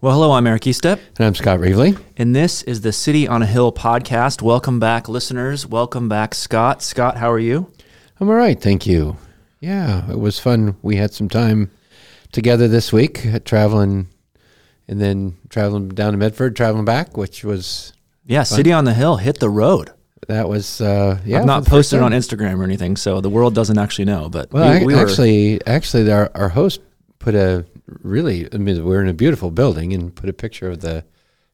Well, hello, I'm Eric Eastep. And I'm Scott Reevely. and this is the City on a Hill podcast. Welcome back, listeners. Welcome back, Scott. Scott, how are you? I'm all right, thank you. Yeah, it was fun. We had some time together this week, uh, traveling, and then traveling down to Medford, traveling back, which was Yeah, City on the Hill, hit the road. that was uh, yeah. I've not for the first posted it on. Instagram or anything, so the world doesn't actually know. But Well, we, I, we were- actually, actually, our, our host put a really. I mean, we're in a beautiful building and put a picture of the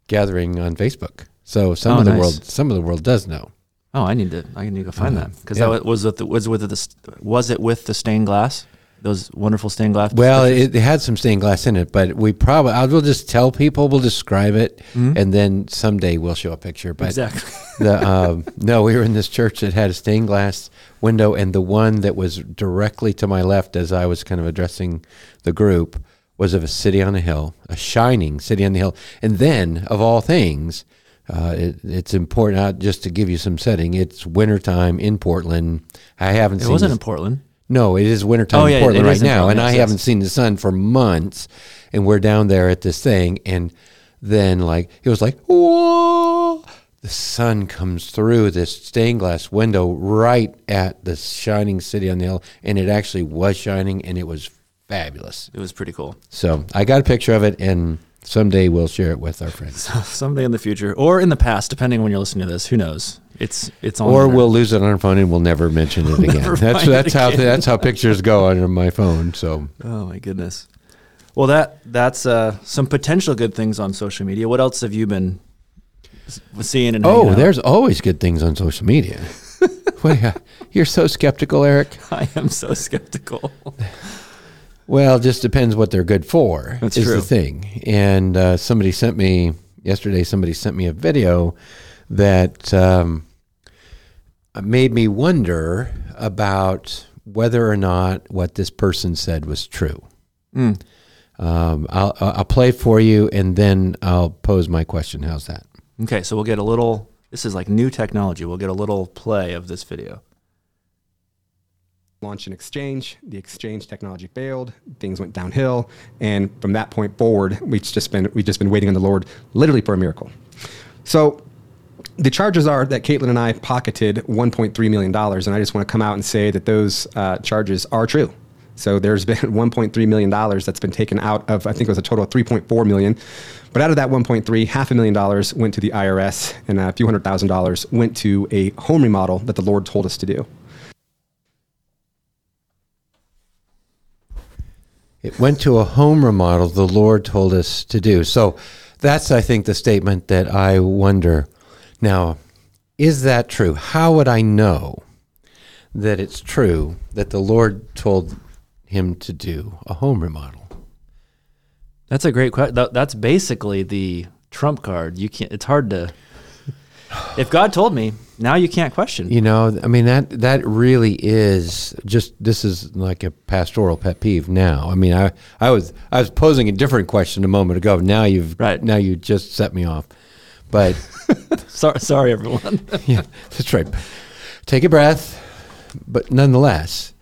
gathering on Facebook. So some Oh, of the nice. world, some of the world does know. oh, I need to, I need to go find Uh-huh. that because Yeah. that was with the, was with the, was it with the stained glass? Those wonderful stained glass. Well, it, it had some stained glass in it, but we probably I will just tell people, we'll describe it, and then someday we'll show a picture. But exactly. the um, no, we were in this church that had a stained glass window, and the one that was directly to my left, as I was kind of addressing the group, was of a city on a hill, a shining city on the hill. And then, of all things, uh, it, it's important uh, just to give you some setting. It's wintertime in Portland. I haven't seen it wasn't this- in Portland. no, it is wintertime Oh, in Portland right now, Portland, and I haven't seen the sun for months. And we're down there at this thing, and then like it was like, whoa! The sun comes through this stained glass window right at the shining city on the hill, and it actually was shining, and it was fabulous. It was pretty cool. So I got a picture of it, and someday we'll share it with our friends, Someday in the future or in the past, depending on when you're listening to this, who knows? It's it's on. or we'll lose it on our phone and we'll never mention it again. never That's that's how again. that's how pictures go on my phone. So. Oh my goodness. Well, that that's uh, some potential good things on social media. What else have you been seeing and Oh, there's always good things on social media. yeah, you're so skeptical, Eric. I am so skeptical. Well, it just depends what they're good for. That's is true. the thing. And uh, somebody sent me yesterday. Somebody sent me a video that um, made me wonder about whether or not what this person said was true. Mm. Um, I'll, I'll play for you, and then I'll pose my question. How's that? Okay, so we'll get a little. This is like new technology. We'll get a little play of this video. Launched an exchange. The exchange technology failed. Things went downhill, and from that point forward, we've just been we've just been waiting on the Lord, literally for a miracle. So, the charges are that Caitlin and I pocketed 1.3 million dollars, and I just want to come out and say that those uh, charges are true. So there's been 1.3 million dollars that's been taken out of I think it was a total of 3.4 million, but out of that 1.3, half a million dollars went to the IRS, and a few hundred thousand dollars went to a home remodel that the Lord told us to do. It went to a home remodel the Lord told us to do. So that's, I think, the statement that I wonder. Now, is that true? How would I know that it's true that the Lord told him to do a home remodel? That's a great question. That's basically the trump card. You can't. It's hard to. If God told me, now you can't question. You know, I mean that that really is just this is like a pastoral pet peeve now. I mean, I I was I was posing a different question a moment ago. Now you've Right. now you just set me off. But Sorry, sorry, everyone. yeah, that's right. Take a breath, but nonetheless,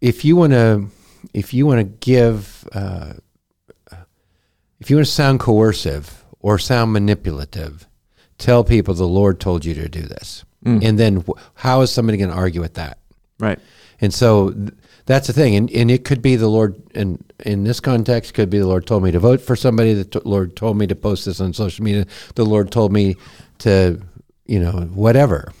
if you want to, if you want to give, uh, if you want to sound coercive or sound manipulative, tell people the Lord told you to do this, mm. and then how is somebody going to argue with that? right. And so th- that's the thing, and and it could be the Lord, and in this context, could be the Lord told me to vote for somebody. The t- Lord told me to post this on social media. The Lord told me to, you know, whatever,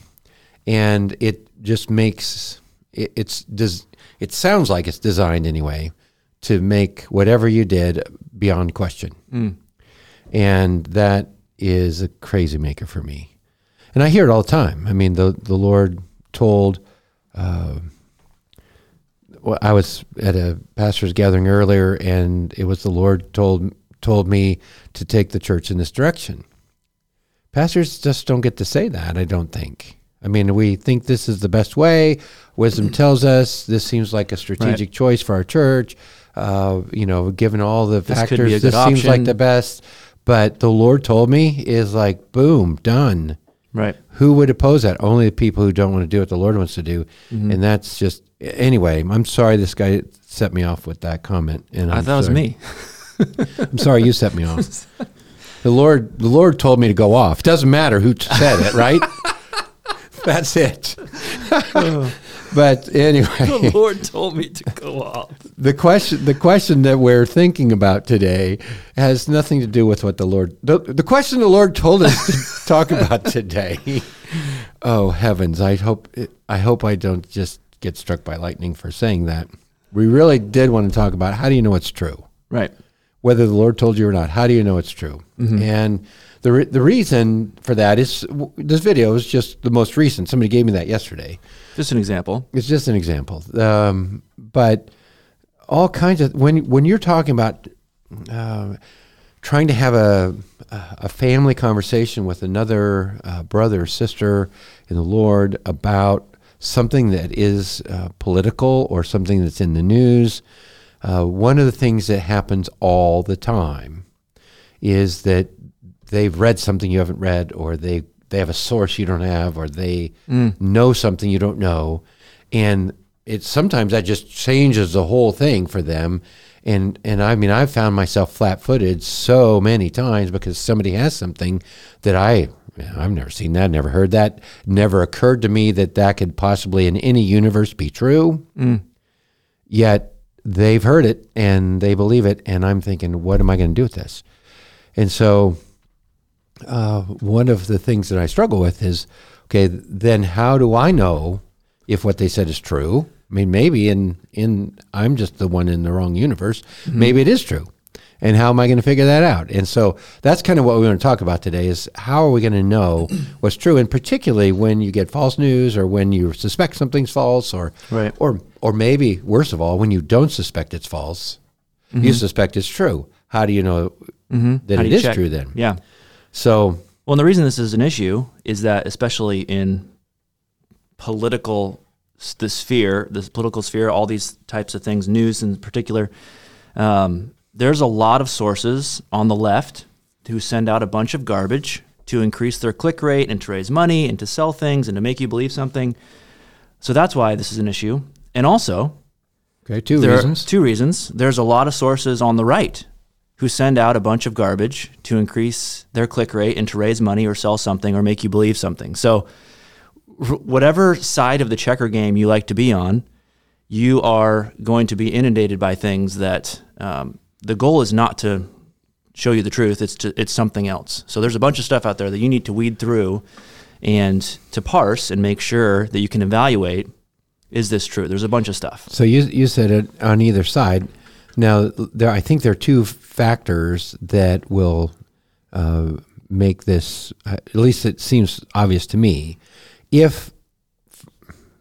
and it just makes it, it's does it sounds like it's designed anyway to make whatever you did beyond question, mm. and that is a crazy maker for me. And I hear it all the time. I mean, the the Lord told. Uh, well, I was at a pastor's gathering earlier, and it was the Lord told told me to take the church in this direction. Pastors just don't get to say that, I don't think. I mean, we think this is the best way. Wisdom tells us this seems like a strategic choice for our church. Uh, you know, given all the This factors, this good seems like the best. But the Lord told me is like, boom, done. Right. Who would oppose that? Only the people who don't want to do what the Lord wants to do. Mm-hmm. And that's just, anyway, I'm sorry this guy set me off with that comment. And I I'm thought it was me. I'm sorry you set me off. The Lord, the Lord told me to go off. Doesn't matter who said it, right? That's it. But anyway, the Lord told me to go off. the question, the question that we're thinking about today has nothing to do with what the Lord. The, the question the Lord told us to talk about today. Oh heavens! I hope I hope I don't just get struck by lightning for saying that. We really did want to talk about how do you know it's true. Right. whether the Lord told you or not. How do you know it's true? Mm-hmm. And the re- the reason for that is w- this video is just the most recent. Somebody gave me that yesterday. Just an example. It's just an example, um, but all kinds of when when you're talking about uh, trying to have a a family conversation with another uh, brother or sister in the Lord about something that is uh, political or something that's in the news. Uh, one of the things that happens all the time is that they've read something you haven't read, or they they have a source you don't have, or they mm. know something you don't know, and it sometimes that just changes the whole thing for them. And and I mean I've found myself flat-footed so many times because somebody has something that I I've never seen that, never heard that, never occurred to me that that could possibly in any universe be true. Mm. Yet they've heard it and they believe it and i'm thinking what am i going to do with this? And so uh, one of the things that i struggle with is okay then how do i know if what they said is true? I mean maybe in in i'm just the one in the wrong universe. Maybe it is true. And how am i going to figure that out? And so that's kind of what we want to talk about today is how are we going to know what's true? And particularly when you get false news or when you suspect something's false or Right. or or maybe worst of all when you don't suspect it's false you suspect it's true. How do you know that Mm-hmm. Do it is check? true then? Yeah. So Well, and the reason this is an issue is that, especially in political the sphere, this political sphere, all these types of things, news in particular, um, there's a lot of sources on the left who send out a bunch of garbage to increase their click rate and to raise money and to sell things and to make you believe something. So that's why this is an issue. And also, okay two reasons two reasons. There's a lot of sources on the right who send out a bunch of garbage to increase their click rate and to raise money or sell something or make you believe something. So, whatever side of the checker game you like to be on, you are going to be inundated by things that um, the goal is not to show you the truth. It's to, it's something else. So there's a bunch of stuff out there that you need to weed through and to parse and make sure that you can evaluate is this true? There's a bunch of stuff. So you you said it on either side. Now there, I think there are two factors that will uh, make this. Uh, at least it seems obvious to me. If f-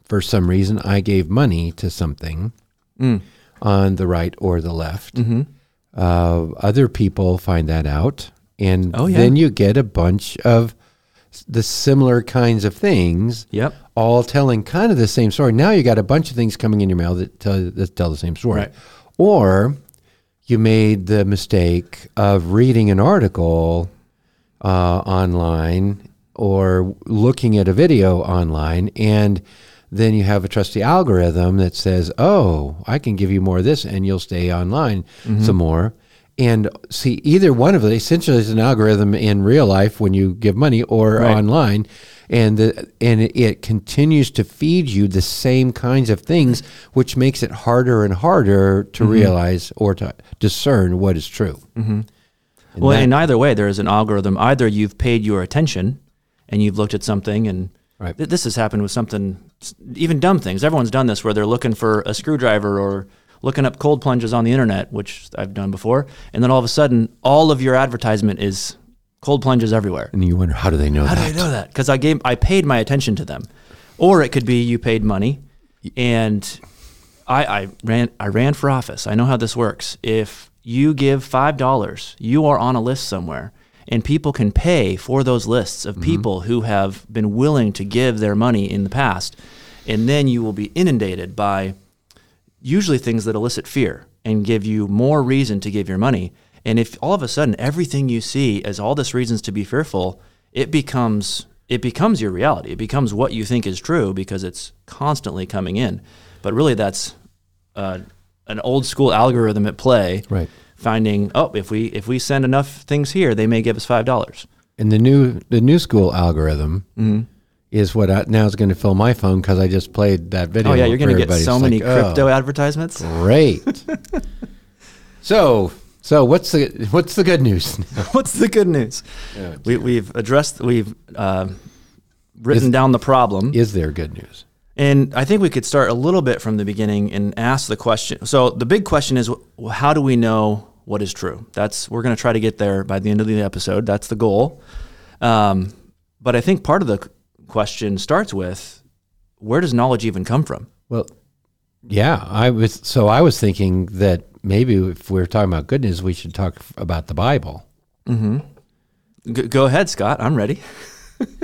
for some reason I gave money to something Mm. on the right or the left, Mm-hmm. uh, other people find that out, and Oh, yeah. then you get a bunch of the similar kinds of things Yep. all telling kind of the same story. Now you got a bunch of things coming in your mail that tell that tell the same story. Right. Or you made the mistake of reading an article uh, online or looking at a video online and then you have a trusty algorithm that says, "Oh, I can give you more of this, and you'll stay online some more." And see, either one of them essentially is an algorithm in real life when you give money or Right. online, and the, and it, continues to feed you the same kinds of things, which makes it harder and harder to realize or to discern what is true. Mm-hmm. Well, in either way, there is an algorithm. Either you've paid your attention and you've looked at something, and Right. th- this has happened with something, even dumb things. Everyone's done this where they're looking for a screwdriver or looking up cold plunges on the internet, which I've done before, and then all of a sudden, all of your advertisement is cold plunges everywhere. and you wonder how do they know How that? do I know that? Because I gave, I paid my attention to them, or it could be you paid money, and I, I ran, I ran for office. I know how this works. If you give $5, you are on a list somewhere, and people can pay for those lists of mm-hmm. people who have been willing to give their money in the past. And then you will be inundated by usually things that elicit fear and give you more reason to give your money. And if all of a sudden everything you see as all this reasons to be fearful, it becomes it becomes your reality. It becomes what you think is true because it's constantly coming in. But really, that's uh, an old school algorithm at play. Right. Finding oh, if we if we send enough things here, they may give us five dollars. And the new the new school algorithm Mm-hmm. is what I, now is going to fill my phone because I just played that video. Oh yeah, you're going to get so It's many like, oh, crypto advertisements. Great. so so what's the what's the good news? What's the good news? Yeah. We, we've addressed, we've uh, written Is- down the problem. is there good news? And I think we could start a little bit from the beginning and ask the question. So the big question is, how do we know what is true? That's we're going to try to get there by the end of the episode. That's the goal. Um, but I think part of the question starts with, where does knowledge even come from? Well, yeah, I was so I was thinking that maybe if we're talking about good news, we should talk about the Bible. Mm-hmm. G- go ahead, Scott. I'm ready.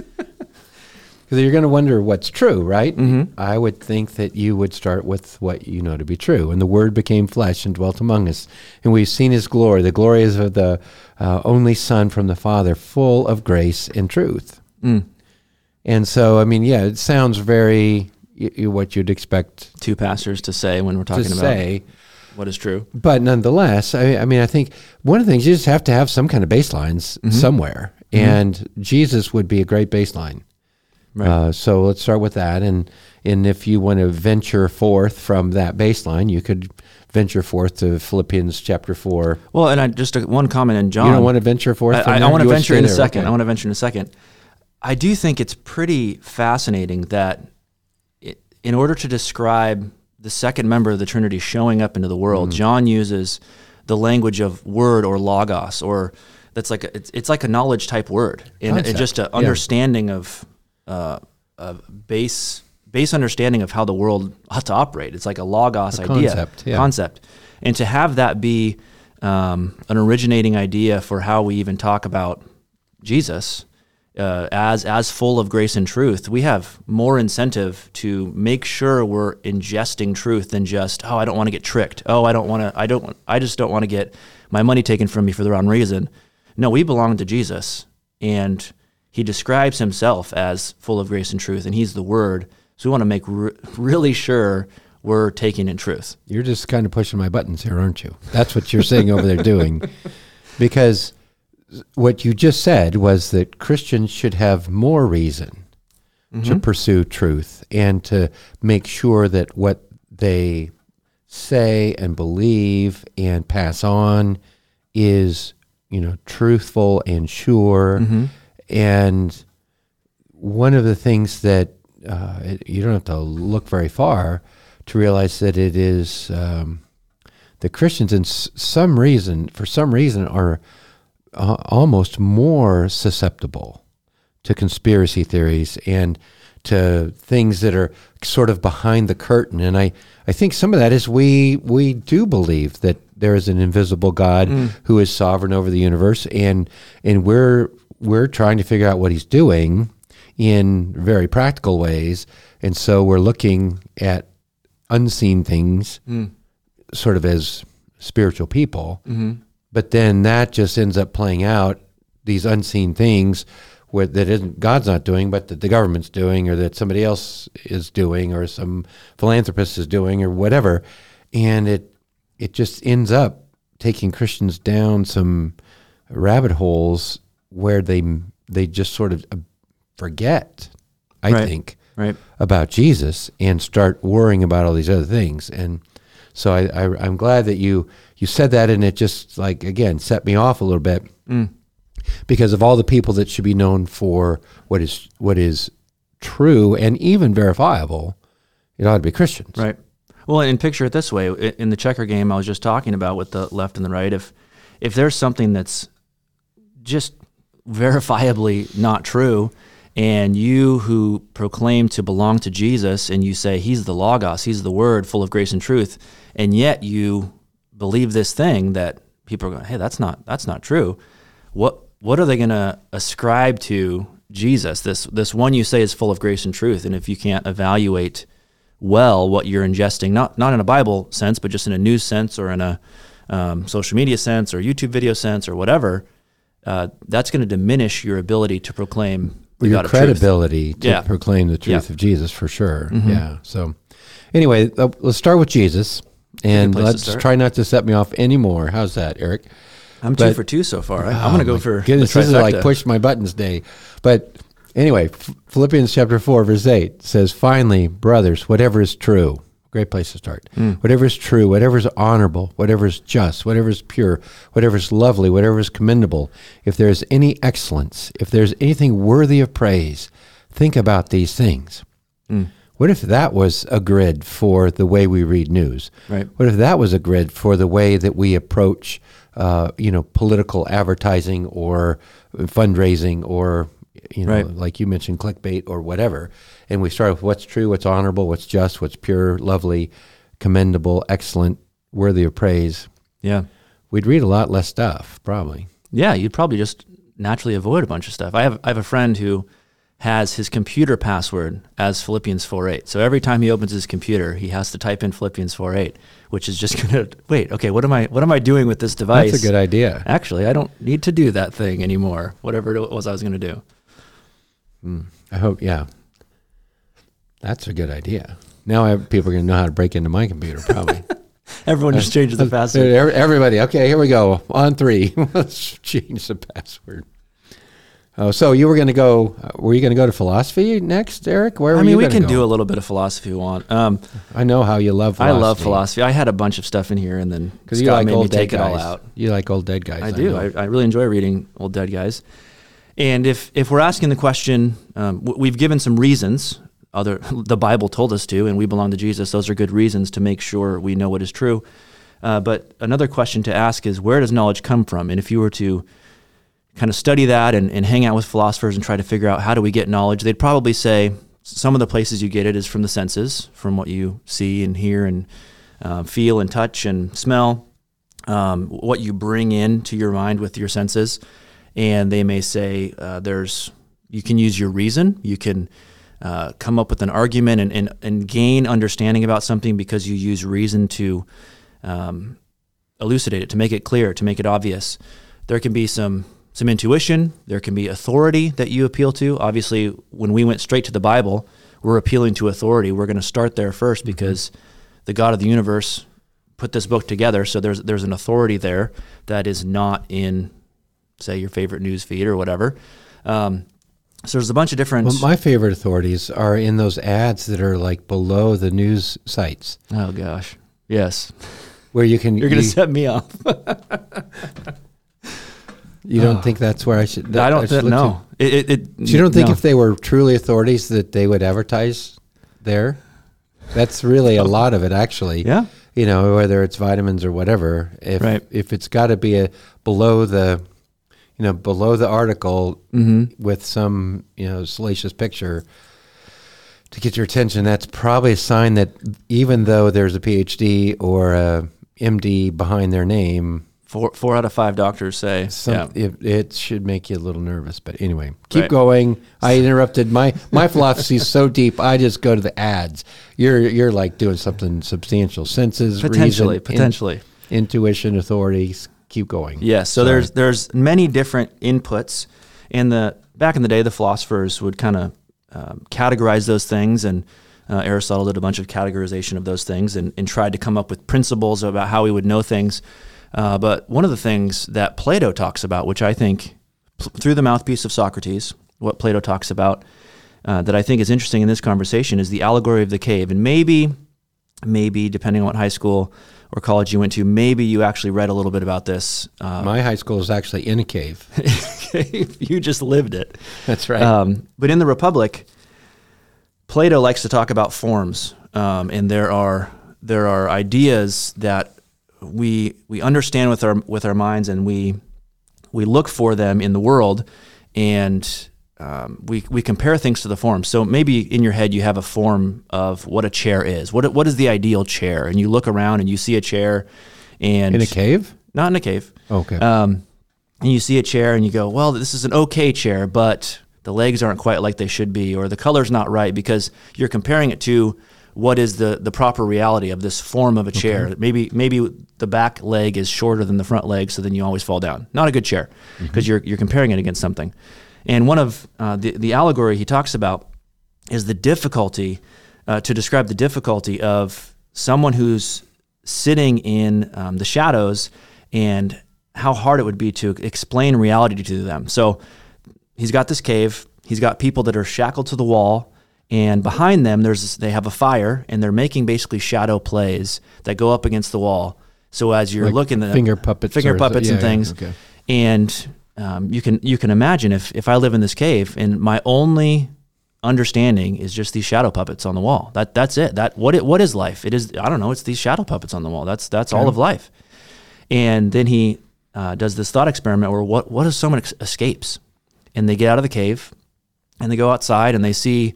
Because you're going to wonder what's true, right? Mm-hmm. I would think that you would start with what you know to be true. And the Word became flesh and dwelt among us. And we've seen His glory. The glory is of the uh, only Son from the Father, full of grace and truth. Mm. And so, I mean, yeah, it sounds very y- what you'd expect Two pastors to say when we're to talking about say. what is true. But nonetheless, I, I mean, I think one of the things you just have to have some kind of baselines somewhere. And Jesus would be a great baseline. Right. Uh, so let's start with that, and and if you want to venture forth from that baseline, you could venture forth to Philippians chapter four. Well, and I just uh, one comment in John. you don't want to venture forth. I, I. I want to venture in a second. okay. I want to venture in a second. I do think it's pretty fascinating that in order to describe the second member of the Trinity showing up into the Mm. world, John uses the language of word or logos, or that's like a, it's, it's like a knowledge type word, and, and just an yeah. understanding of uh, a base base understanding of how the world ought to operate. It's like a logos A idea concept, yeah. concept, and to have that be um, an originating idea for how we even talk about Jesus uh, as as full of grace and truth, we have more incentive to make sure we're ingesting truth than just oh I don't want to get tricked. Oh I don't want to I don't I just don't want to get my money taken from me for the wrong reason. No, we belong to Jesus, and He describes Himself as full of grace and truth, and He's the Word. So we want to make re- really sure we're taking in truth. You're just kind of pushing my buttons here, aren't you? That's what you're saying over there doing, because what you just said was that Christians should have more reason to pursue truth and to make sure that what they say and believe and pass on is you know truthful and sure. And one of the things that uh, it, you don't have to look very far to realize that it is um, the Christians, in s- some reason, for some reason, are uh, almost more susceptible to conspiracy theories and to things that are sort of behind the curtain. And I, I think some of that is we we do believe that there is an invisible God mm. who is sovereign over the universe, and and we're we're trying to figure out what He's doing in very practical ways, and so we're looking at unseen things, mm. sort of as spiritual people. Mm-hmm. But then that just ends up playing out these unseen things where, that isn't God's not doing, but that the government's doing, or that somebody else is doing, or some philanthropist is doing, or whatever, and it it just ends up taking Christians down some rabbit holes where they they just sort of uh, forget. I Right. think Right. about Jesus and start worrying about all these other things. And so I, I, I'm glad that you you said that, and it just like again set me off a little bit mm. because of all the people that should be known for what is what is true and even verifiable. It ought to be Christians, Right. Well, and picture it this way: in the checker game I was just talking about with the left and the right, if if there's something that's just verifiably not true, and you who proclaim to belong to Jesus, and you say He's the Logos, He's the Word, full of grace and truth, and yet you believe this thing that people are going, "Hey, that's not that's not true." What what are they going to ascribe to Jesus? This this one you say is full of grace and truth, and if you can't evaluate well what you're ingesting, not not in a Bible sense, but just in a news sense or in a um, social media sense or YouTube video sense or whatever, uh, that's going to diminish your ability to proclaim the your God of truth. credibility to Yeah. proclaim the truth Yeah. Mm-hmm. of Jesus for sure. Yeah. So, anyway, uh, let's start with Jesus, and let's try not to set me off anymore. How's that, Eric? I'm two for two so far. I, I'm going to Oh, go for goodness. This is like push my buttons day. But anyway, Ph- Philippians chapter four, verse eight says, "Finally, brothers, whatever is true." Great place to start. Hmm. Whatever is true, whatever is honorable, whatever is just, whatever is pure, whatever is lovely, whatever is commendable, if there is any excellence, if there's anything worthy of praise, think about these things. Hmm. What if that was a grid for the way we read news? Right. What if that was a grid for the way that we approach, uh, you know, political advertising or fundraising or, you know, Right. like you mentioned, clickbait or whatever? And we start with what's true, what's honorable, what's just, what's pure, lovely, commendable, excellent, worthy of praise. Yeah. We'd read a lot less stuff, probably. Yeah, you'd probably just naturally avoid a bunch of stuff. I have I have a friend who has his computer password as Philippians 4.8. So every time he opens his computer, he has to type in Philippians 4.8, which is just going to wait. Okay, what am I what am I doing with this device? That's a good idea. Actually, I don't need to do that thing anymore. Whatever it was I was going to do. Hmm, I hope, yeah. That's a good idea. Now I, people are going to know how to break into my computer, probably. Everyone just changes the password. Everybody, okay, here we go. On three, let's change the password. Oh, so you were going to go? uh, Were you going to go to philosophy next, Eric? Where? I mean, you we can go? do a little bit of philosophy if we want. Um, I know how you love. I philosophy. love philosophy. I had a bunch of stuff in here, and then because Scott you like made old me take it all out. You like old dead guys. I do. I, I really enjoy reading old dead guys. And if if we're asking the question, um, we've given some reasons. Other the Bible told us to, and we belong to Jesus. Those are good reasons to make sure we know what is true. Uh, but another question to ask is, where does knowledge come from? And if you were to kind of study that and, and hang out with philosophers and try to figure out how do we get knowledge, they'd probably say some of the places you get it is from the senses, from what you see and hear and uh, feel and touch and smell um, what you bring into your mind with your senses. And they may say uh, there's you can use your reason, you can uh, come up with an argument and, and, and gain understanding about something because you use reason to um, elucidate it, to make it clear, to make it obvious. There can be some some intuition. There can be authority that you appeal to. Obviously, when we went straight to the Bible, we're appealing to authority. We're going to start there 1st because the God of the universe put this book together. So there's there's an authority there that is not in, say, your favorite news feed or whatever. Um, so there's a bunch of different. Well, my favorite authorities are in those ads that are like below the news sites, oh gosh, yes, where you can. you're going to set me off. you don't think that's where I should? I don't think no. It, it, it, So you don't think no. if they were truly authorities that they would advertise there? That's really a lot of it, actually. Yeah. You know, whether it's vitamins or whatever. If Right. if it's got to be a below the, you know, below the article Mm-hmm. with some you know salacious picture to get your attention, that's probably a sign that even though there's a PhD or a MD behind their name, Four four out of five doctors say some, yeah. it, it should make you a little nervous, but anyway, keep Right. going. I interrupted my my philosophy is so deep. I just go to the ads. You're you're like doing something substantial. Senses, potentially, reason, in- potentially. intuition, authorities. Keep going. Yes. So Sorry. there's there's many different inputs. In the back in the day, the philosophers would kind of um, categorize those things, and uh, Aristotle did a bunch of categorization of those things, and, and tried to come up with principles about how we would know things. Uh, but one of the things that Plato talks about, which I think pl- through the mouthpiece of Socrates, what Plato talks about, uh, that I think is interesting in this conversation is the allegory of the cave, and maybe maybe depending on what high school or college you went to, maybe you actually read a little bit about this. Uh, My high school is actually in a cave. you just lived it. That's right. Um, but in the Republic, Plato likes to talk about forms, um, and there are there are ideas that we we understand with our with our minds, and we we look for them in the world, and um, we we compare things to the form. So maybe in your head you have a form of what a chair is. What what is the ideal chair? And you look around and you see a chair, and in a cave. not in a cave. Okay. Um, and you see a chair and you go, well, this is an okay chair, but the legs aren't quite like they should be, or the color's not right because you're comparing it to what is the, the proper reality of this form of a chair. Maybe maybe the back leg is shorter than the front leg, so then you always fall down. Not a good chair because you're you're comparing it against something. And one of uh, the the allegory he talks about is the difficulty uh, to describe the difficulty of someone who's sitting in um, the shadows and how hard it would be to explain reality to them. So he's got this cave. He's got people that are shackled to the wall, and behind them, there's they have a fire, and they're making basically shadow plays that go up against the wall. So as you're Like looking at finger puppets finger puppets yeah, and yeah, things, okay. and um, you can you can imagine if if I live in this cave and my only understanding is just these shadow puppets on the wall. That that's it. That what it, what is life? It is I don't know. It's these shadow puppets on the wall. That's that's all of life. And then he uh, does this thought experiment where what what if someone ex- escapes and they get out of the cave and they go outside and they see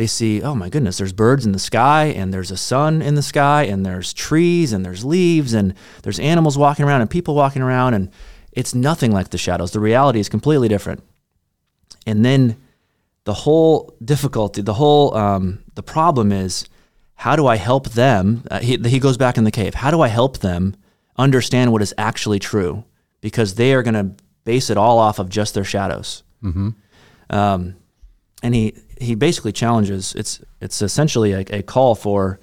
they see oh my goodness there's birds in the sky and there's a sun in the sky and there's trees and there's leaves and there's animals walking around and people walking around and it's nothing like the shadows. The reality is completely different. And then the whole difficulty the whole um, the problem is how do i help them? Uh, he, he goes back in the cave. How do i help them understand what is actually true? Because they are going to base it all off of just their shadows. Um, and he he basically challenges it's it's essentially a, a call for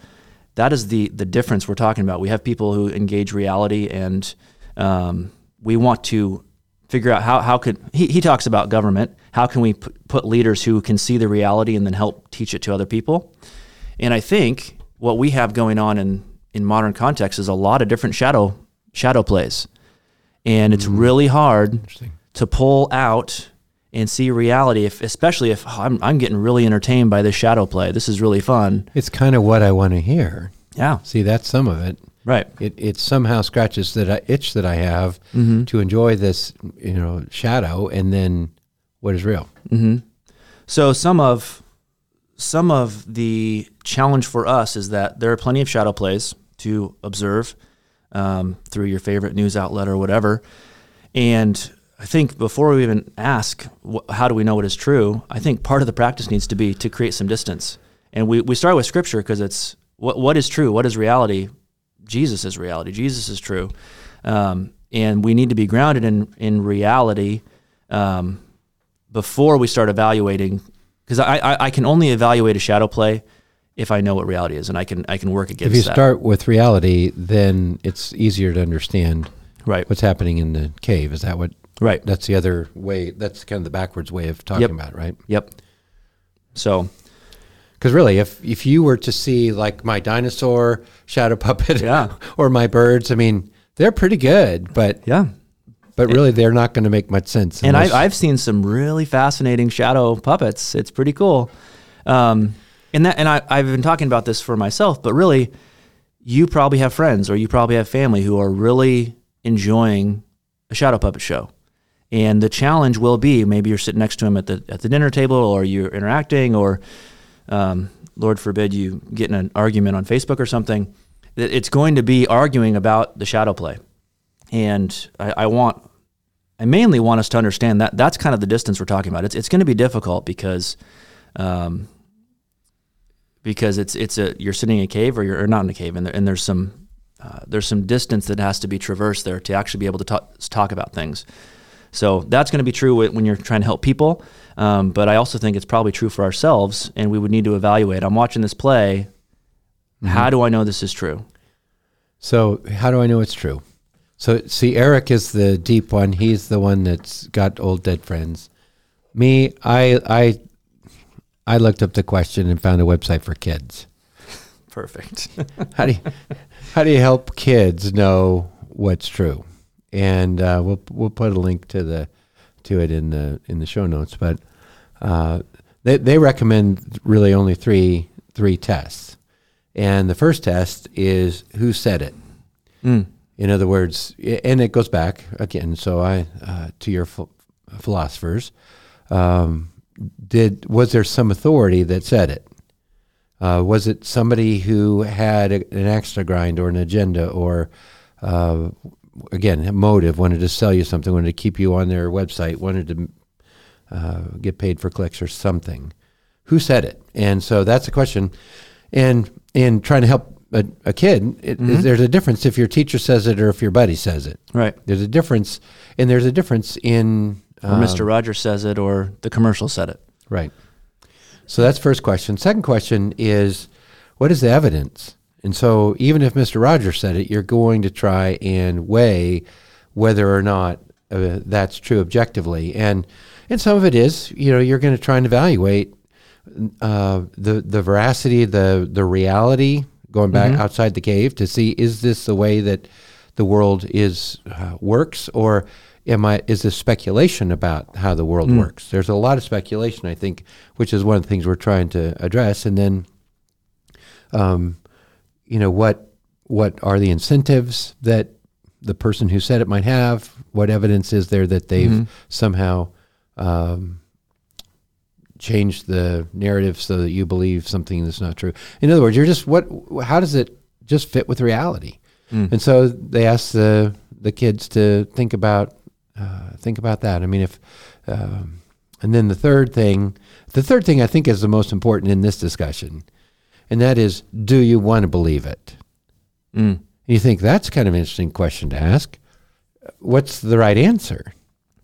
that is the the difference we're talking about. We have people who engage reality, and um, we want to figure out how how could he, he talks about government. How can we p- put leaders who can see the reality and then help teach it to other people? And I think what we have going on in in modern context is a lot of different shadow shadow plays, and it's really hard to pull out and see reality. If especially if oh, I'm I'm getting really entertained by this shadow play. This is really fun. It's kind of what I want to hear. Yeah. See, that's some of it. Right. It it somehow scratches that itch that I have Mm-hmm. to enjoy this, you know, shadow, and then what is real. So some of some of the challenge for us is that there are plenty of shadow plays to observe um, through your favorite news outlet or whatever. And I think before we even ask, wh- how do we know what is true? I think part of the practice needs to be to create some distance. And we, we start with scripture because it's what, what is true? What is reality? Jesus is reality. Jesus is true. Um, and we need to be grounded in, in reality um, before we start evaluating. Because I, I, I can only evaluate a shadow play if I know what reality is, and I can I can work against it. If you that. start with reality, then it's easier to understand right, what's happening in the cave. Is that what? Right, That's the other way. That's kind of the backwards way of talking Yep. about, it, right? yep. So Because really, if if you were to see like my dinosaur shadow puppet, Yeah. or my birds, I mean, they're pretty good, but yeah, but really, they're not going to make much sense. and I, I've seen some really fascinating shadow puppets. It's pretty cool. Um, and that, and I, I've been talking about this for myself, but really, you probably have friends or you probably have family who are really enjoying a shadow puppet show. And the challenge will be maybe you're sitting next to him at the at the dinner table, or you're interacting, or um, Lord forbid you get in an argument on Facebook or something. It- It's going to be arguing about the shadow play, and I, I want I mainly want us to understand that that's kind of the distance we're talking about. It's it's going to be difficult because, um, because it's it's a you're sitting in a cave or you're or not in a cave, and there, and there's some uh, there's some distance that has to be traversed there to actually be able to talk talk about things. So that's going to be true when you're trying to help people, um, but I also think it's probably true for ourselves, and we would need to evaluate. I'm watching this play. How do I know this is true? So how do I know it's true? So see, Eric is the deep one. He's the one that's got old dead friends. Me, I I I looked up the question and found a website for kids. Perfect. How do you, how do you help kids know what's true? And uh, we'll we'll put a link to the to it in the in the show notes. But uh, they they recommend really only three three tests. And the first test is who said it. In other words, and it goes back again. So I uh, to your ph- philosophers. Um, did was there some authority that said it? Uh, was it somebody who had a, an axe to grind or an agenda or uh, again, a motive, wanted to sell you something, wanted to keep you on their website, wanted to uh, get paid for clicks or something. Who said it? And so that's the question. And in trying to help a, a kid, it, Mm-hmm. there's a difference if your teacher says it or if your buddy says it. Right. There's a difference, and there's a difference in Or um, Mr. Rogers says it, or the commercial said it. Right. So that's first question. Second question is, what is the evidence? And so even if Mr. Rogers said it, you're going to try and weigh whether or not uh, that's true objectively. And and some of it is, you know, you're going to try and evaluate uh, the the veracity, the the reality, going back outside the cave to see is this the way that the world is uh, works, or am I is this speculation about how the world works? There's a lot of speculation, I think, which is one of the things we're trying to address, and then, um, you know, what what are the incentives that the person who said it might have? What evidence is there that they've somehow um, changed the narrative so that you believe something that's not true. In other words, you're just what? How does it just fit with reality? And so they ask the the kids to think about uh, think about that. I mean, if um, and then the third thing, the third thing I think is the most important in this discussion, and that is, do you want to believe it? Mm. You think that's kind of an interesting question to ask. What's the right answer?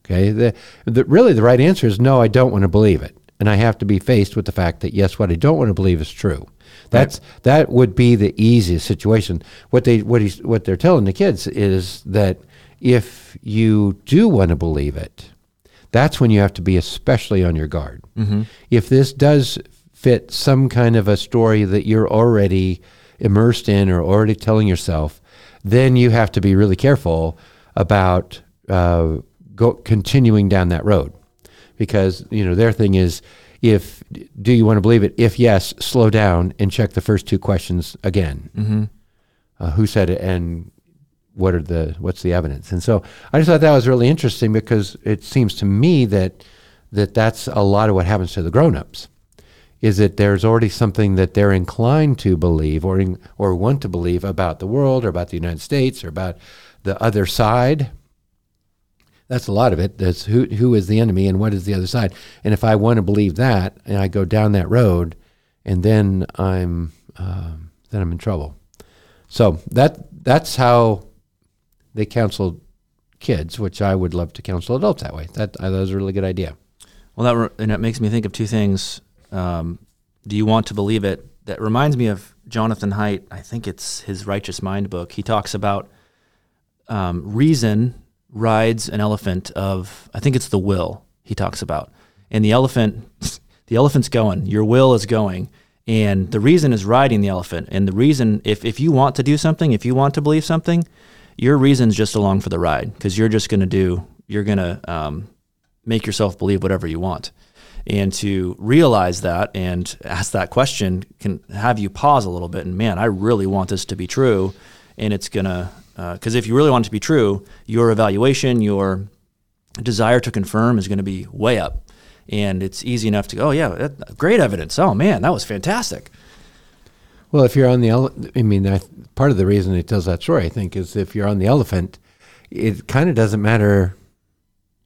Okay, the, the really the right answer is no. I don't want to believe it, and I have to be faced with the fact that yes, what I don't want to believe is true. That's that would be the easiest situation. What they what he's what they're telling the kids is that if you do want to believe it, that's when you have to be especially on your guard. If this does fit some kind of a story that you're already immersed in or already telling yourself, then you have to be really careful about uh, go, continuing down that road, because you know their thing is, if do you want to believe it? If yes, slow down and check the first two questions again. Mm-hmm. Uh, who said it and what are the what's the evidence? And so I just thought that was really interesting because it seems to me that that that's a lot of what happens to the grown-ups is that there's already something that they're inclined to believe or in, or want to believe about the world or about the United States or about the other side. That's a lot of it. That's who who is the enemy and what is the other side. And if I want to believe that and I go down that road, and then I'm um, then I'm in trouble. So that that's how they counseled kids, which I would love to counsel adults that way. That, that was a really good idea. Well, that re- and it makes me think of two things. Um, do you want to believe it? That reminds me of Jonathan Haidt. I think it's his Righteous Mind book. He talks about um, reason rides an elephant of I think it's the will. He talks about, and the elephant, the elephant's going. Your will is going, and the reason is riding the elephant. And the reason, if if you want to do something, if you want to believe something, your reason's just along for the ride because you're just going to do. You're going to um, make yourself believe whatever you want. And to realize that and ask that question can have you pause a little bit and, man, I really want this to be true. And it's to, because uh, if you really want it to be true, your evaluation, your desire to confirm is going to be way up. And it's easy enough to go, oh, yeah, that, great evidence. Oh, man, that was fantastic. Well, if you're on the, ele- I mean, I, part of the reason it tells that story, I think, is if you're on the elephant, it kind of doesn't matter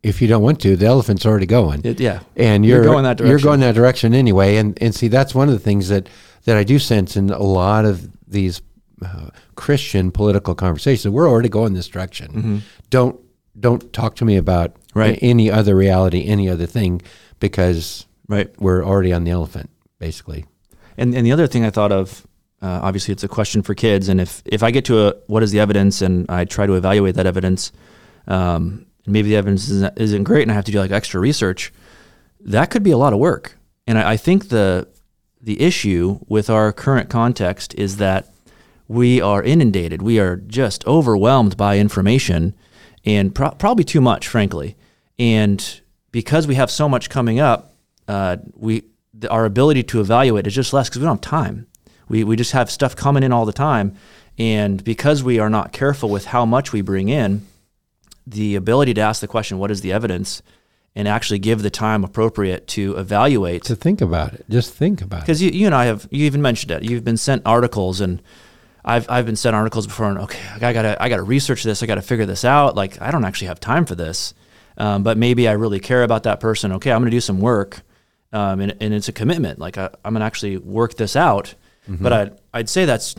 if you don't want to. The elephant's already going, It, yeah. and you're, You're going that direction. You're going that direction anyway. And and see, that's one of the things that that I do sense in a lot of these uh, Christian political conversations. We're already going this direction. Don't don't talk to me about Mm-hmm. Right. any other reality, any other thing, because Right. we're already on the elephant, basically. And and the other thing I thought of, uh, obviously, it's a question for kids. And if if I get to a what is the evidence, and I try to evaluate that evidence, um, and maybe the evidence isn't, isn't great, and I have to do like extra research, that could be a lot of work. And I, I think the the issue with our current context is that we are inundated. We are just overwhelmed by information, and pro- probably too much, frankly. And because we have so much coming up, uh, we the, our ability to evaluate is just less because we don't have time. We we just have stuff coming in all the time, and because we are not careful with how much we bring in, the ability to ask the question, "What is the evidence?" and actually give the time appropriate to evaluate To think about it, just think about it. because you, you and I have you even mentioned it. You've been sent articles, and I've I've been sent articles before, and okay, I gotta I gotta research this. I gotta figure this out. Like I don't actually have time for this, um, but maybe I really care about that person. Okay, I'm gonna do some work, um, and and it's a commitment. Like I, I'm gonna actually work this out. But I would I'd say that's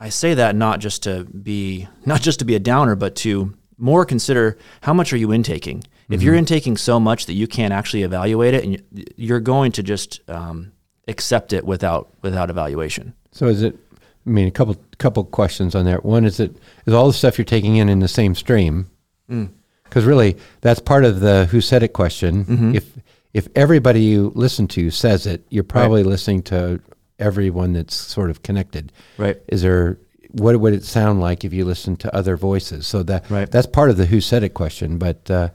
I say that not just to be not just to be a downer, but to more consider how much are you intaking. If you're mm-hmm. intaking so much that you can't actually evaluate it, and you- you're going to just um, accept it without without evaluation. So is it? I mean, a couple couple questions on there. One is it is all the stuff you're taking in in the same stream? Mm. Because really, that's part of the who said it question. Mm-hmm. If if everybody you listen to says it, you're probably listening to everyone that's sort of connected. Right. Is there? What would it sound like if you listened to other voices? So that Right. that's part of the who said it question. But uh,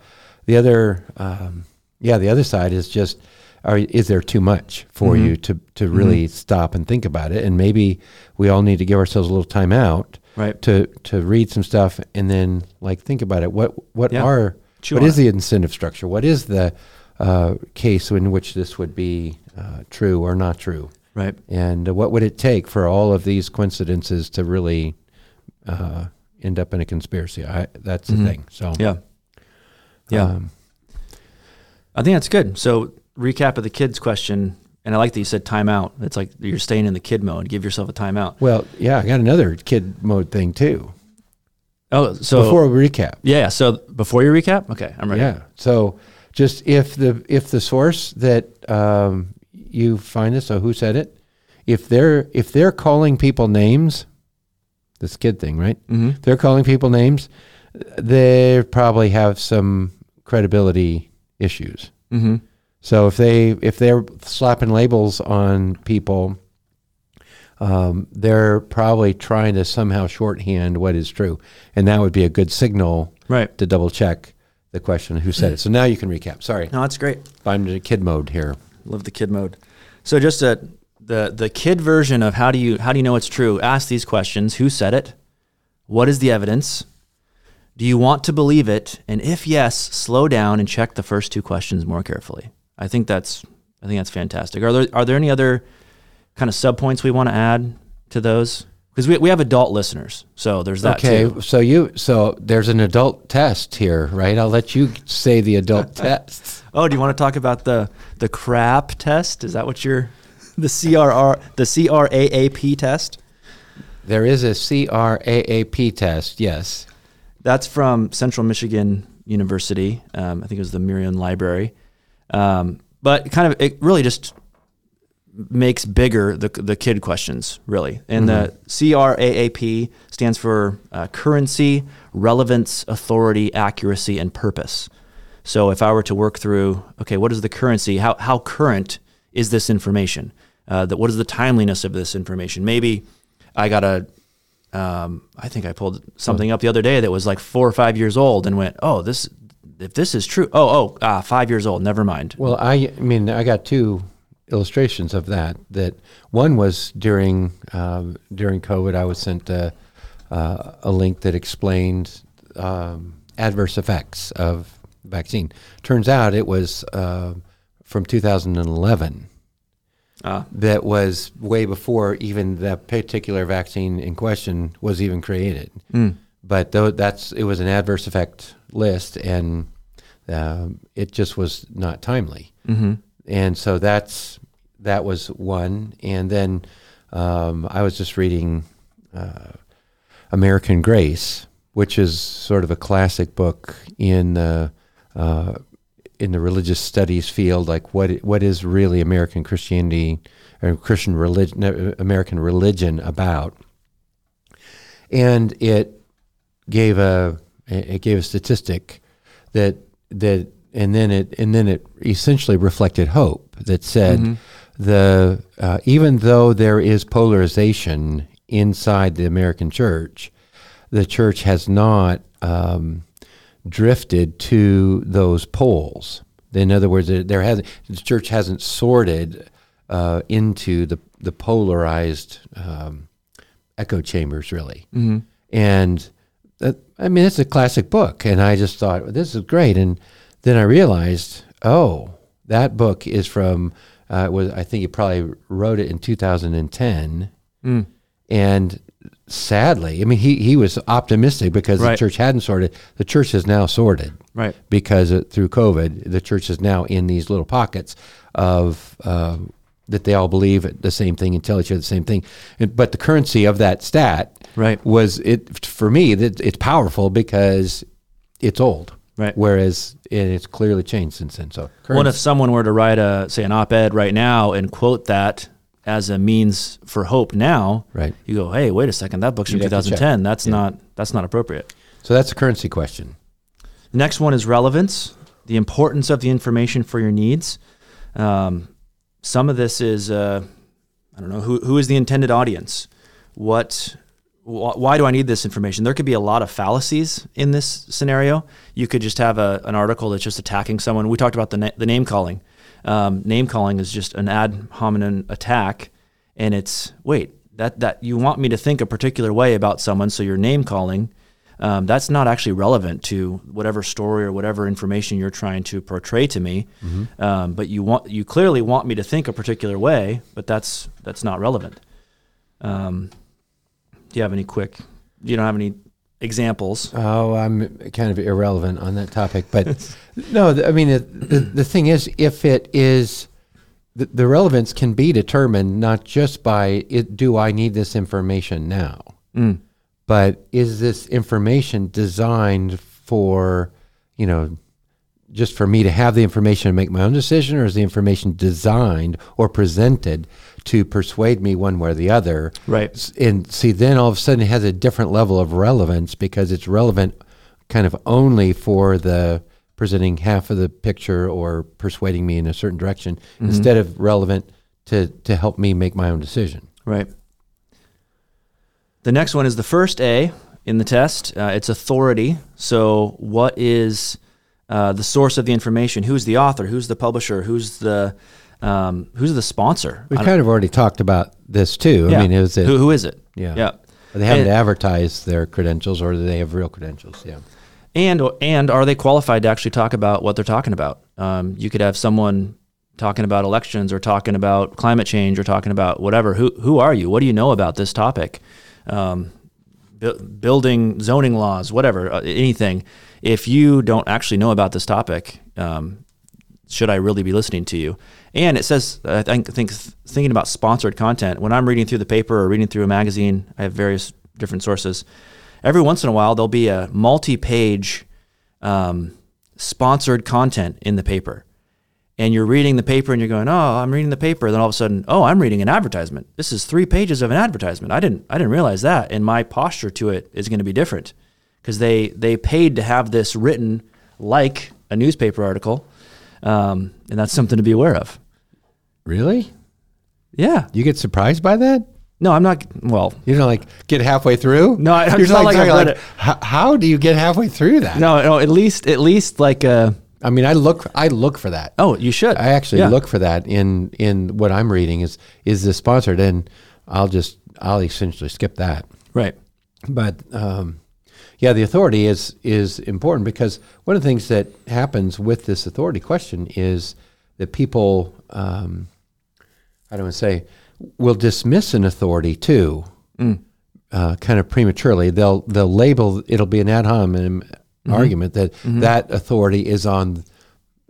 the other, um, yeah, the other side is just, are, is there too much for Mm-hmm. you to to really stop and think about it? And maybe we all need to give ourselves a little time out, Right. To to read some stuff and then like think about it. What what Yeah. are Chew what on it. the incentive structure? What is the uh, case in which this would be uh, true or not true? Right. And uh, what would it take for all of these coincidences to really uh, end up in a conspiracy? I, that's the Mhm. thing. So Yeah. Yeah. um, I think that's good. So recap of the kids question, and I like that you said timeout. It's like you're staying in the kid mode. Give yourself a timeout. well, yeah, I got another kid mode thing too. Oh, so Before we recap, yeah. So before you recap, okay, I'm ready. yeah. So just if the if the source that um, you find this, so who said it? If they're if they're calling people names, this kid thing, right? Mm-hmm. They're calling people names, they probably have some credibility issues. Mm-hmm. So if they if they're slapping labels on people, um, they're probably trying to somehow shorthand what is true, and that would be a good signal Right. to double check the question who said it. So now you can recap. Sorry, No, that's great. I'm in kid mode here. Love the kid mode. So just a, the the kid version of how do you how do you know it's true? Ask these questions: Who said it? What is the evidence? Do you want to believe it? And if yes, slow down and check the first two questions more carefully. I think that's I think that's fantastic. Are there are there any other kind of sub points we want to add to those? Because we, we have adult listeners, so there's that okay, too. so you so there's an adult test here, right? I'll let you say the adult test. Oh, do you want to talk about the the CRAAP test? Is that what you're the CRR the CRAAP test? There is a CRAAP test, yes. That's from Central Michigan University. Um, I think it was the Meriam Library. Um, but kind of, it really just makes bigger the, the kid questions, really. And the CRAAP stands for uh, currency, relevance, authority, accuracy, and purpose. So if I were to work through, okay, what is the currency? How, how current is this information? Uh, that what is the timeliness of this information? Maybe I got a um, I think I pulled something up the other day that was like four or five years old and went, oh, this, if this is true, oh, oh, ah, five years old, never mind. Well, I, I mean, I got two illustrations of that. That one was during um, during COVID. I was sent a, uh, a link that explained um, adverse effects of vaccine. Turns out it was uh, from 2011. Ah. That was way before even that particular vaccine in question was even created. Mm. But though that's it was an adverse effect list, and um, it just was not timely Mm-hmm. And so that's that was one. And then um, i was just reading uh, american grace which is sort of a classic book in the uh, in the religious studies field like what what is really american christianity or christian religion uh, american religion about. And it gave a it gave a statistic that that and then it and then it essentially reflected hope that said the uh, even though there is polarization inside the American church, the church has not um, drifted to those poles. In other words, there hasn't the church hasn't sorted uh, into the the polarized um, echo chambers really Mm-hmm. and that, I mean it's a classic book, and I just thought this is great, and then I realized, oh, that book is from uh, was I think he probably wrote it in 2010, Mm. and sadly, I mean, he he was optimistic because Right. the church hadn't sorted. The church is now sorted, Right. Because it, through COVID, the church is now in these little pockets of. Uh, that they all believe the same thing and tell each other the same thing, and, but the currency of that stat Right. was it for me that it's powerful because it's old, Right. Whereas it's clearly changed since then. So Well, and currency- if someone were to write a say an op-ed right now and quote that as a means for hope now, Right. You go, hey, wait a second, that book's from You'd have to check. 2010. That's Yeah. not that's not appropriate. so that's a currency question. The next one is relevance, the importance of the information for your needs. Um, some of this is, uh, I don't know, who, who is the intended audience? What, wh- why do I need this information? There could be a lot of fallacies in this scenario. You could just have a, an article that's just attacking someone. We talked about the, na- the name calling. Um, name calling is just an ad hominem attack, and it's wait that that you want me to think a particular way about someone, so you're name calling um, that's not actually relevant to whatever story or whatever information you're trying to portray to me. Um, but you want you clearly want me to think a particular way, but that's that's not relevant. Um, do you have any quick? You don't have any examples? Oh, I'm kind of irrelevant on that topic, but no, I mean, it, the, the thing is, if it is, the, the relevance can be determined not just by it, do I need this information now, mm. but is this information designed for, you know, just for me to have the information to make my own decision, or is the information designed or presented to persuade me one way or the other? Right. And see, then all of a sudden it has a different level of relevance because it's relevant kind of only for the presenting half of the picture or persuading me in a certain direction instead of relevant to, to help me make my own decision. Right. The next one is the first A in the test. Uh, it's authority. So, what is uh, the source of the information? Who's the author? Who's the publisher? Who's the um, who's the sponsor? We kind of already talked about this too. yeah. I mean, is it, who, who is it? Yeah. Yeah. they haven't and- advertised their credentials or do they have real credentials? Yeah. And and are they qualified to actually talk about what they're talking about? Um, you could have someone talking about elections or talking about climate change or talking about whatever. Who who are you? What do you know about this topic? Um, bu- building zoning laws, whatever, uh, anything. If you don't actually know about this topic, um, should I really be listening to you? And it says, I think, think thinking about sponsored content. When I'm reading through the paper or reading through a magazine, I have various different sources. Every once in a while, there'll be a multi-page um, sponsored content in the paper, and you're reading the paper and you're going, "Oh, I'm reading the paper." Then all of a sudden, "Oh, I'm reading an advertisement. This is three pages of an advertisement. I didn't, I didn't realize that." And my posture to it is going to be different because they they paid to have this written like a newspaper article, um, and that's something to be aware of. Really? Yeah. You get surprised by that? No, I'm not. Well, You don't like get halfway through? No, I- You're it's not like I've talking read it. How, how do you get halfway through that? no, no. At least, at least like, uh, I mean, I look, I look for that. oh, you should. I actually Yeah. look for that in in what I'm reading. Is is this sponsored? And I'll just I'll essentially skip that. right. But um, yeah, the authority is is important because one of the things that happens with this authority question is that people, um, I don't want to say, will dismiss an authority too, uh, kind of prematurely. They'll they'll label it'll be an ad hominem argument that that authority is on,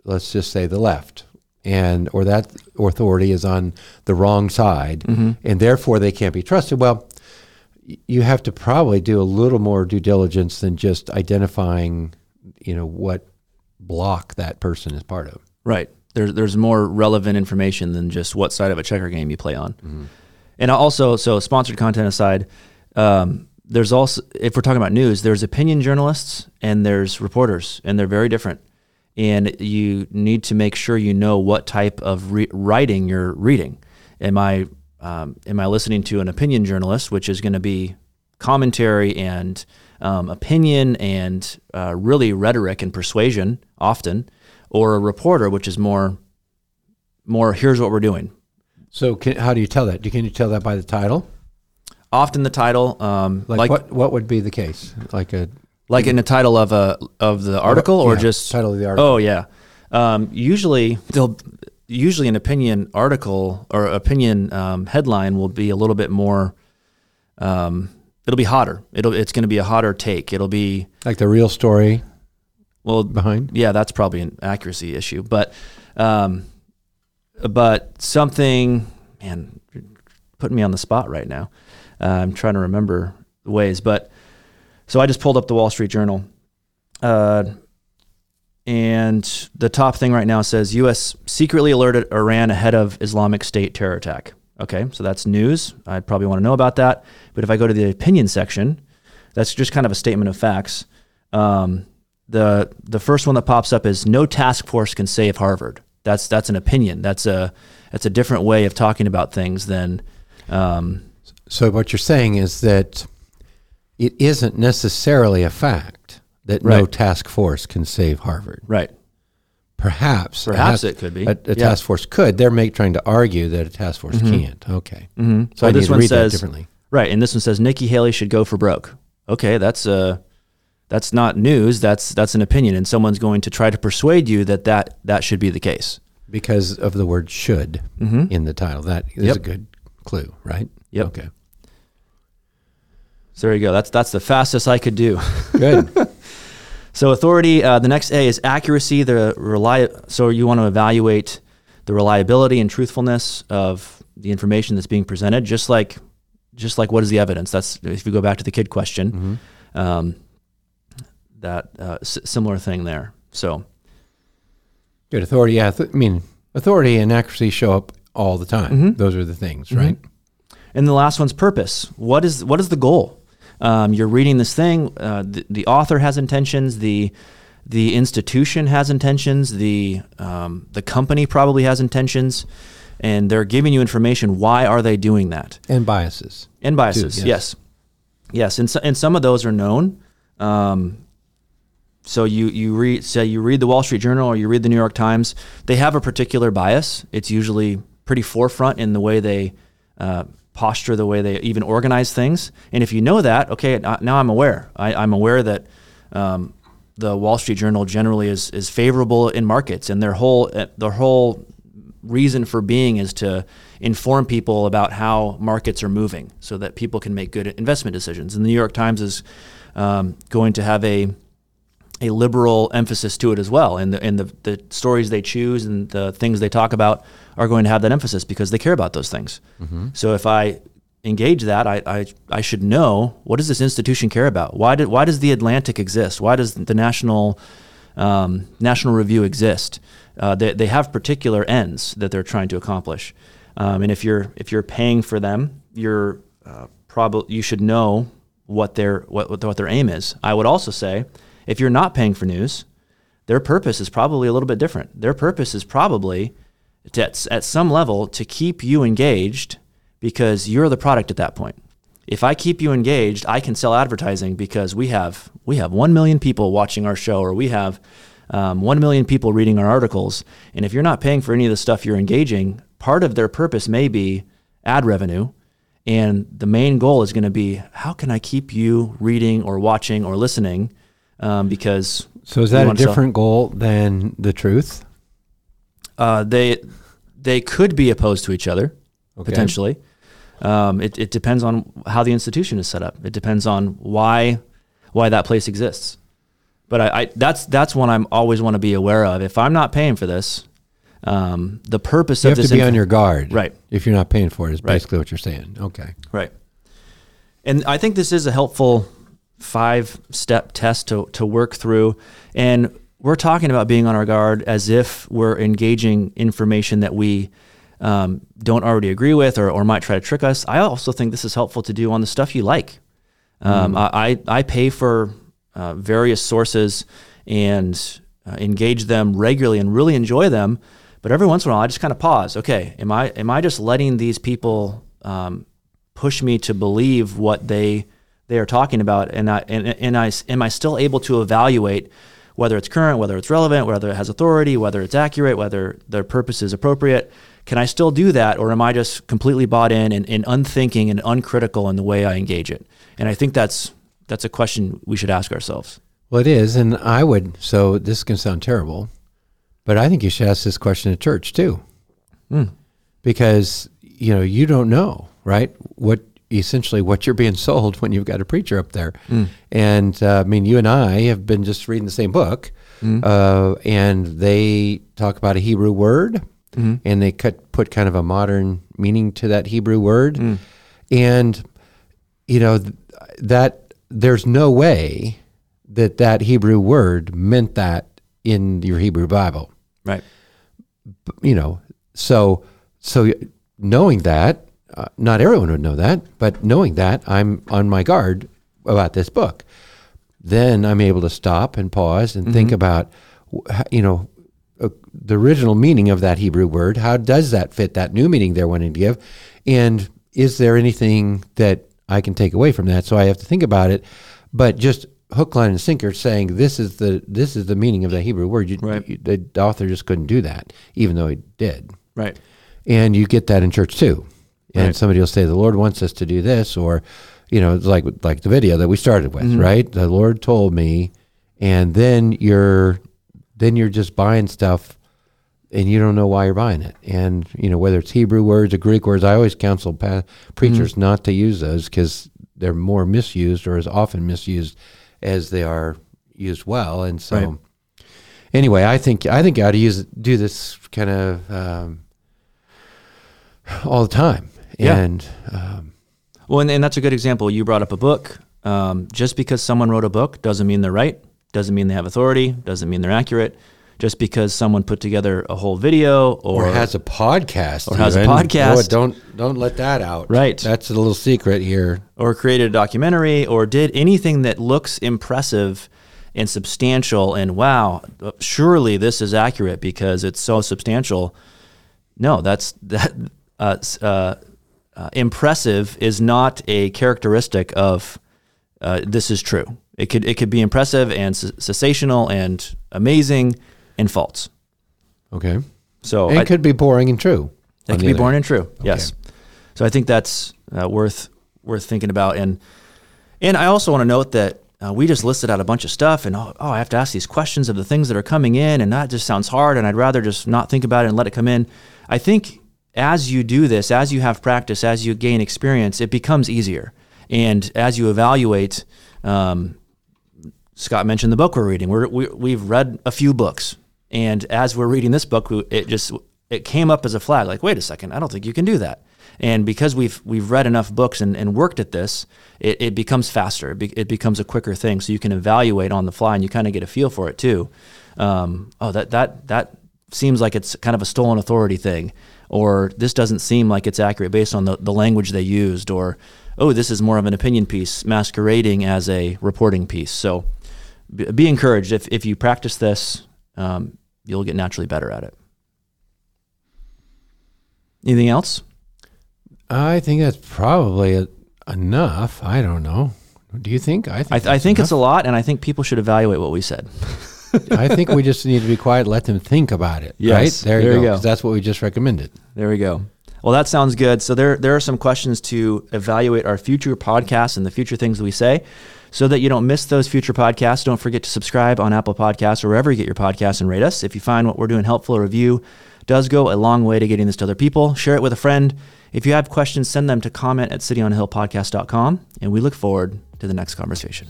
let's just say the left. And or that authority is on the wrong side, and therefore they can't be trusted. Well, you have to probably do a little more due diligence than just identifying, you know, what block that person is part of. Right. There's there's more relevant information than just what side of a checker game you play on. And also, so sponsored content aside, um, there's also if we're talking about news, there's opinion journalists and there's reporters, and they're very different. And you need to make sure you know what type of re- writing you're reading. Am I um, am I listening to an opinion journalist, which is going to be commentary and um, opinion and uh, really rhetoric and persuasion often, or a reporter, which is more more here's what we're doing. So, can, how do you tell that? Can you tell that by the title? Often the title, um, Like, like what what would be the case? Like a like in the title of a of the article, or yeah, just title of the article. Oh yeah. Um, usually they'll usually an opinion article or opinion um, headline will be a little bit more um, it'll be hotter. It'll it's going to be a hotter take. It'll be Like the real story well behind. yeah, that's probably an accuracy issue, but um, but something man you're putting me on the spot right now. Uh, I'm trying to remember the ways, but so I just pulled up the Wall Street Journal. Uh, and the top thing right now says U.S. secretly alerted Iran ahead of Islamic State terror attack. Okay, so that's news. I'd probably want to know about that. But if I go to the opinion section, that's just kind of a statement of facts. Um, the the first one that pops up is no task force can save Harvard. That's that's an opinion. That's a that's a different way of talking about things than um, So what you're saying is that it isn't necessarily a fact that no task force can save Harvard. right. Perhaps, Perhaps it could be. A, a Yeah. task force could. They're make, trying to argue that a task force can't. Okay. Mm-hmm. So I this one read that says differently. right, and this one says Nikki Haley should go for broke. Okay, that's uh that's not news. That's that's an opinion, and someone's going to try to persuade you that that that should be the case. because of the word "should" in the title. That is Mm-hmm. Yep. a good clue, right? Yep. Okay. So there you go. That's that's the fastest I could do. Good. So authority. Uh, the next A is accuracy. The rely. So you want to evaluate the reliability and truthfulness of the information that's being presented. Just like, just like what is the evidence? That's if you go back to the kid question. Um, that uh, s- similar thing there. So Good authority. Yeah, th- I mean, authority and accuracy show up all the time. Mm-hmm. Those are the things, right? And the last one's purpose. What is what is the goal? Um, you're reading this thing. Uh, the, the author has intentions. The the institution has intentions. The um, the company probably has intentions, and they're giving you information. Why are they doing that? And biases. And biases. yes. yes, yes, and so, and some of those are known. Um, so you you read say you read the Wall Street Journal or you read the New York Times. They have a particular bias. It's usually pretty forefront in the way they uh, posture, the way they even organize things. And if you know that, okay, now I'm aware. I, I'm aware that um, the Wall Street Journal generally is is favorable in markets, and their whole uh, their whole reason for being is to inform people about how markets are moving so that people can make good investment decisions. And the New York Times is um, going to have a a liberal emphasis to it as well. And the, and the, the stories they choose and the things they talk about are going to have that emphasis because they care about those things. So if I engage that, I, I, I should know what does this institution care about? Why, did, why does the Atlantic exist? Why does the National, um, National Review exist? Uh, they, they have particular ends that they're trying to accomplish. Um, and if you're, if you're paying for them, you're uh, probably, you should know what their, what, what their aim is. I would also say, if you're not paying for news, their purpose is probably a little bit different. Their purpose is probably to, at, some level to keep you engaged because you're the product at that point. If I keep you engaged, I can sell advertising because we have we have one million people watching our show, or we have um, one million people reading our articles. And if you're not paying for any of the stuff you're engaging, part of their purpose may be ad revenue, and the main goal is going to be how can I keep you reading or watching or listening um, because So is that a different goal than the truth? Uh, they they could be opposed to each other Okay. potentially. Um, it, it depends on how the institution is set up. It depends on why why that place exists. But I, I that's that's one I'm always want to be aware of. If I'm not paying for this, um, the purpose You of have this to be inf- on your guard, Right. If you're not paying for it, is Right. basically what you're saying. Okay. Right. And I think this is a helpful five step test to, to work through. And we're talking about being on our guard as if we're engaging information that we um, don't already agree with or, or might try to trick us. I also think this is helpful to do on the stuff you like. Um, I, I I pay for uh, various sources and uh, engage them regularly and really enjoy them. But every once in a while, I just kind of pause. Okay, am I am I just letting these people um, push me to believe what they they are talking about, and I and, and I am I still able to evaluate whether it's current, whether it's relevant, whether it has authority, whether it's accurate, whether their purpose is appropriate. Can I still do that, or am I just completely bought in and, and unthinking and uncritical in the way I engage it? And I think that's that's a question we should ask ourselves. Well, it is, and I would. So this can sound terrible, but I think you should ask this question at church too, Hmm. because you know you don't know, right? What essentially what you're being sold when you've got a preacher up there. And uh, I mean, you and I have been just reading the same book, uh, and they talk about a Hebrew word, and they cut, put kind of a modern meaning to that Hebrew word, and you know th- that there's no way that that Hebrew word meant that in your Hebrew Bible. Right. you know, so so knowing that, uh, not everyone would know that, but knowing that, I'm on my guard about this book. Then I'm able to stop and pause and think about, you know, uh, the original meaning of that Hebrew word. How does that fit that new meaning they're wanting to give? And is there anything that I can take away from that? So I have to think about it, but just hook, line, and sinker, saying this is the this is the meaning of the Hebrew word. You, Right. you- the author just couldn't do that, even though he did. Right. And you get that in church too. And Right. somebody will say, "The Lord wants us to do this," or, you know, it's like like the video that we started with, Mm-hmm. right? The Lord told me, and then you're then you're just buying stuff, and you don't know why you're buying it. And you know, whether it's Hebrew words or Greek words, I always counsel pa- preachers Mm-hmm. not to use those because they're more misused or as often misused as they are used well. And so, Right. anyway, I think I think I ought to use do this kind of um, all the time. Yeah. And um, Well, and, and that's a good example. You brought up a book. Um, just because someone wrote a book doesn't mean they're right, doesn't mean they have authority, doesn't mean they're accurate. Just because someone put together a whole video or, or, has a podcast, or has a podcast. Oh, don't don't let that out. Right. That's a little secret here. or created a documentary or did anything that looks impressive and substantial and wow, surely this is accurate because it's so substantial. No, that's that uh, uh, uh, impressive is not a characteristic of uh, this is true. It could it could be impressive and s- sensational and amazing and false. Okay. So and I- it could be boring and true. It could be boring and true. Yes. So I think that's uh, worth worth thinking about. And and I also want to note that uh, we just listed out a bunch of stuff, and oh, oh, I have to ask these questions of the things that are coming in, and that just sounds hard, and I'd rather just not think about it and let it come in. I think as you do this, as you have practice, as you gain experience, it becomes easier. And as you evaluate, um, Scott mentioned the book we're reading. We're, we, we've read a few books, and as we're reading this book, it just it came up as a flag. Like, wait a second, I don't think you can do that. And because we've we've read enough books and, and worked at this, it, it becomes faster. It, be, it becomes a quicker thing, so you can evaluate on the fly, and you kind of get a feel for it too. Um, oh, that that that seems like it's kind of a stolen authority thing, or this doesn't seem like it's accurate based on the, the language they used, or oh, this is more of an opinion piece masquerading as a reporting piece. So be, be encouraged if, if you practice this, um, you'll get naturally better at it. Anything else? I think that's probably a, enough. I don't know. Do you think? I think. I, th- I think it's a lot, and I think people should evaluate what we said. I think we just need to be quiet. Let them think about it. Yes, Right there, there you go. go. That's what we just recommended. There we go. Well, that sounds good. So there, there are some questions to evaluate our future podcasts and the future things that we say, so that you don't miss those future podcasts. Don't forget to subscribe on Apple Podcasts or wherever you get your podcasts and rate us. If you find what we're doing helpful, a review does go a long way to getting this to other people. Share it with a friend. If you have questions, send them to comment at cityonhillpodcast.com, and we look forward to the next conversation.